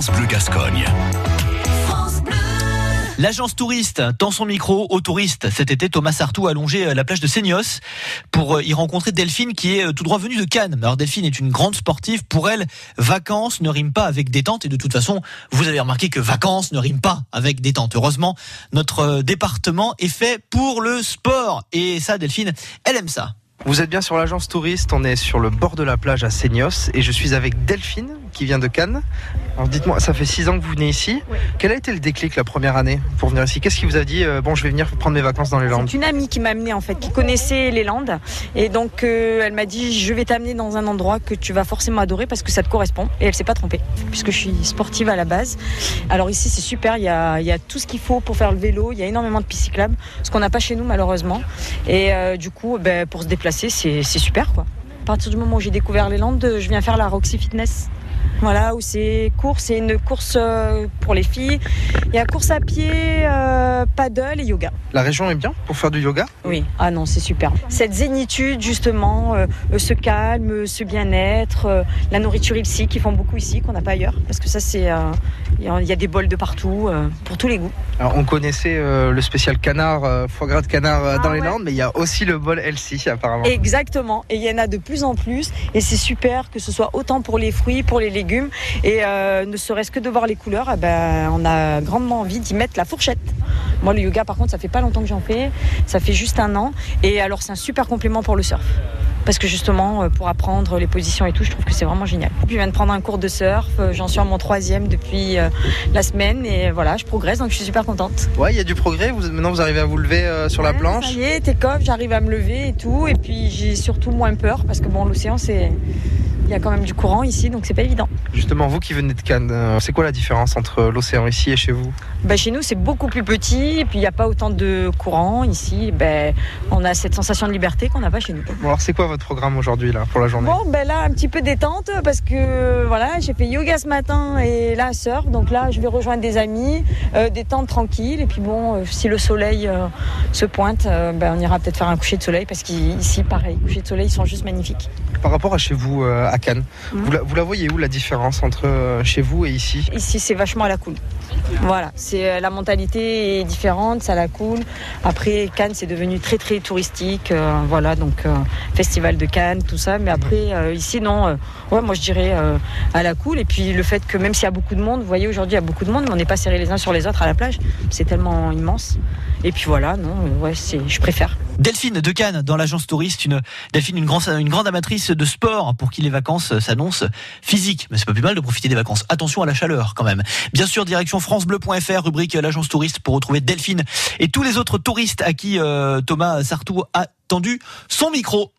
France Bleu Gascogne. L'agence touriste tend son micro aux touristes. Cet été, Thomas Sartou a longé euh, la plage de Seignos pour euh, y rencontrer Delphine qui est euh, tout droit venue de Cannes. Alors Delphine est une grande sportive. Pour elle, vacances ne rime pas avec détente. Et de toute façon, vous avez remarqué que vacances ne rime pas avec détente. Heureusement, notre département est fait pour le sport. Et ça, Delphine, elle aime ça. Vous êtes bien sur l'agence touriste, on est sur le bord de la plage à Seignos et je suis avec Delphine qui vient de Cannes. Alors dites-moi, ça fait six ans que vous venez ici. Quel a été le déclic la première année pour venir ici? Qu'est-ce qui vous a dit euh, bon je vais venir prendre mes vacances dans les Landes? C'est une amie qui m'a amené en fait, qui connaissait les Landes et donc euh, elle m'a dit je vais t'amener dans un endroit que tu vas forcément adorer parce que ça te correspond et elle s'est pas trompée puisque je suis sportive à la base. Alors ici c'est super, il y a, il y a tout ce qu'il faut pour faire le vélo, il y a énormément de pistes cyclables, ce qu'on n'a pas chez nous malheureusement et euh, du coup ben, pour se déplacer c'est super quoi. À partir du moment où j'ai découvert les Landes, je viens faire la Roxy Fitness. Voilà, où c'est course, c'est une course euh, pour les filles. Il y a course à pied, euh, paddle et yoga. La région est bien pour faire du yoga? Oui, ah non, c'est super. Cette zénitude, justement, euh, euh, ce calme, ce bien-être, euh, la nourriture ici, qui font beaucoup ici, qu'on n'a pas ailleurs. Parce que ça, c'est. euh, Il y a- il y a des bols de partout, pour tous les goûts. Alors on connaissait le spécial canard, foie gras de canard euh, Ah dans les ouais. Landes, mais il y a aussi le bol Elsie apparemment. Exactement. Et il y en a de plus en plus. Et c'est super que ce soit autant pour les fruits, pour les légumes. Et ne serait-ce que de voir les couleurs, eh ben, on a grandement envie d'y mettre la fourchette. Moi, le yoga, par contre, ça fait pas longtemps que j'en fais. Ça fait juste un an. Et alors, c'est un super complément pour le surf. Parce que justement, euh, pour apprendre les positions et tout, je trouve que c'est vraiment génial. Puis, je viens de prendre un cours de surf. Euh, J'en suis à mon troisième depuis euh, la semaine. Et voilà, je progresse, donc je suis super contente. Ouais, il y a du progrès. Vous, maintenant vous arrivez à vous lever euh, sur la planche. Ça y est, t'es j'arrive à me lever et tout. Et puis j'ai surtout moins peur parce que bon, l'océan, c'est. Il y a quand même du courant ici, donc c'est pas évident. Justement, vous qui venez de Cannes, euh, c'est quoi la différence entre l'océan ici et chez vous? Bah, chez nous, c'est beaucoup plus petit, et puis il n'y a pas autant de courant. Ici, ben, on a cette sensation de liberté qu'on n'a pas chez nous. Bon alors c'est quoi votre programme aujourd'hui là pour la journée? Bon, ben là, un petit peu détente parce que voilà, j'ai fait yoga ce matin et là, surf. Donc là, je vais rejoindre des amis, euh, détente tranquille. Et puis bon, euh, si le soleil euh, se pointe, ben, on ira peut-être faire un coucher de soleil parce qu'ici, pareil, coucher de soleil, ils sont juste magnifiques. Par rapport à chez vous à Cannes, vous, la, vous la voyez où la différence entre euh, chez vous et ici? Ici, c'est vachement à la cool. Voilà, c'est euh, la mentalité est différente, ça la cool. Après, Cannes, c'est devenu très très touristique. euh, voilà, donc euh, festival de Cannes, tout ça. Mais après, euh, ici, non. euh, ouais, moi, je dirais euh, à la cool. Et puis le fait que même s'il y a beaucoup de monde, vous voyez, aujourd'hui, il y a beaucoup de monde, mais on n'est pas serrés les uns sur les autres à la plage. C'est tellement immense. Et puis voilà, non, euh, ouais, c'est, je préfère. Delphine de Cannes dans l'agence touriste, une Delphine, une, grande une grande amatrice de sport pour qui les vacances euh, s'annoncent physiques. Mais c'est pas plus mal de profiter des vacances. Attention à la chaleur quand même. Bien sûr, direction francebleu.fr, rubrique l'agence touriste pour retrouver Delphine et tous les autres touristes à qui euh, Thomas Sartou a tendu son micro.